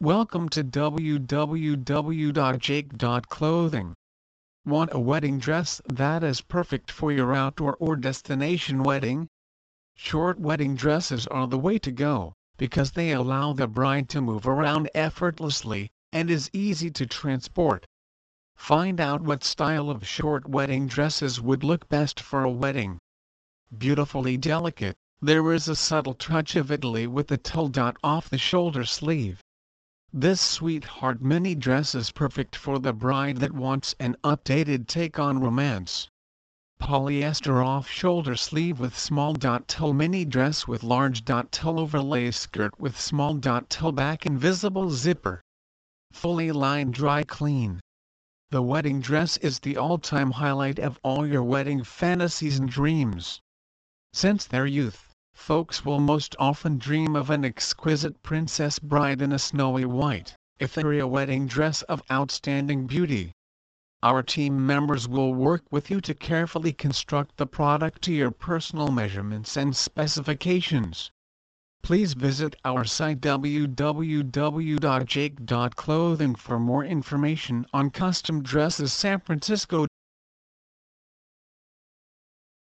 Welcome to www.jake.clothing. Want a wedding dress that is perfect for your outdoor or destination wedding? Short wedding dresses are the way to go, because they allow the bride to move around effortlessly, and is easy to transport. Find out what style of short wedding dresses would look best for a wedding. Beautifully delicate, there is a subtle touch of Italy with the tulle dot off the shoulder sleeve. This sweetheart mini dress is perfect for the bride that wants an updated take on romance. Polyester off-shoulder sleeve with small dot tulle mini dress with large dot tulle overlay skirt with small dot tulle back invisible zipper. Fully lined dry clean. The wedding dress is the all-time highlight of all your wedding fantasies and dreams. Since their youth, folks will most often dream of an exquisite princess bride in a snowy white, ethereal wedding dress of outstanding beauty. Our team members will work with you to carefully construct the product to your personal measurements and specifications. Please visit our site www.jake.clothing for more information on custom dresses San Francisco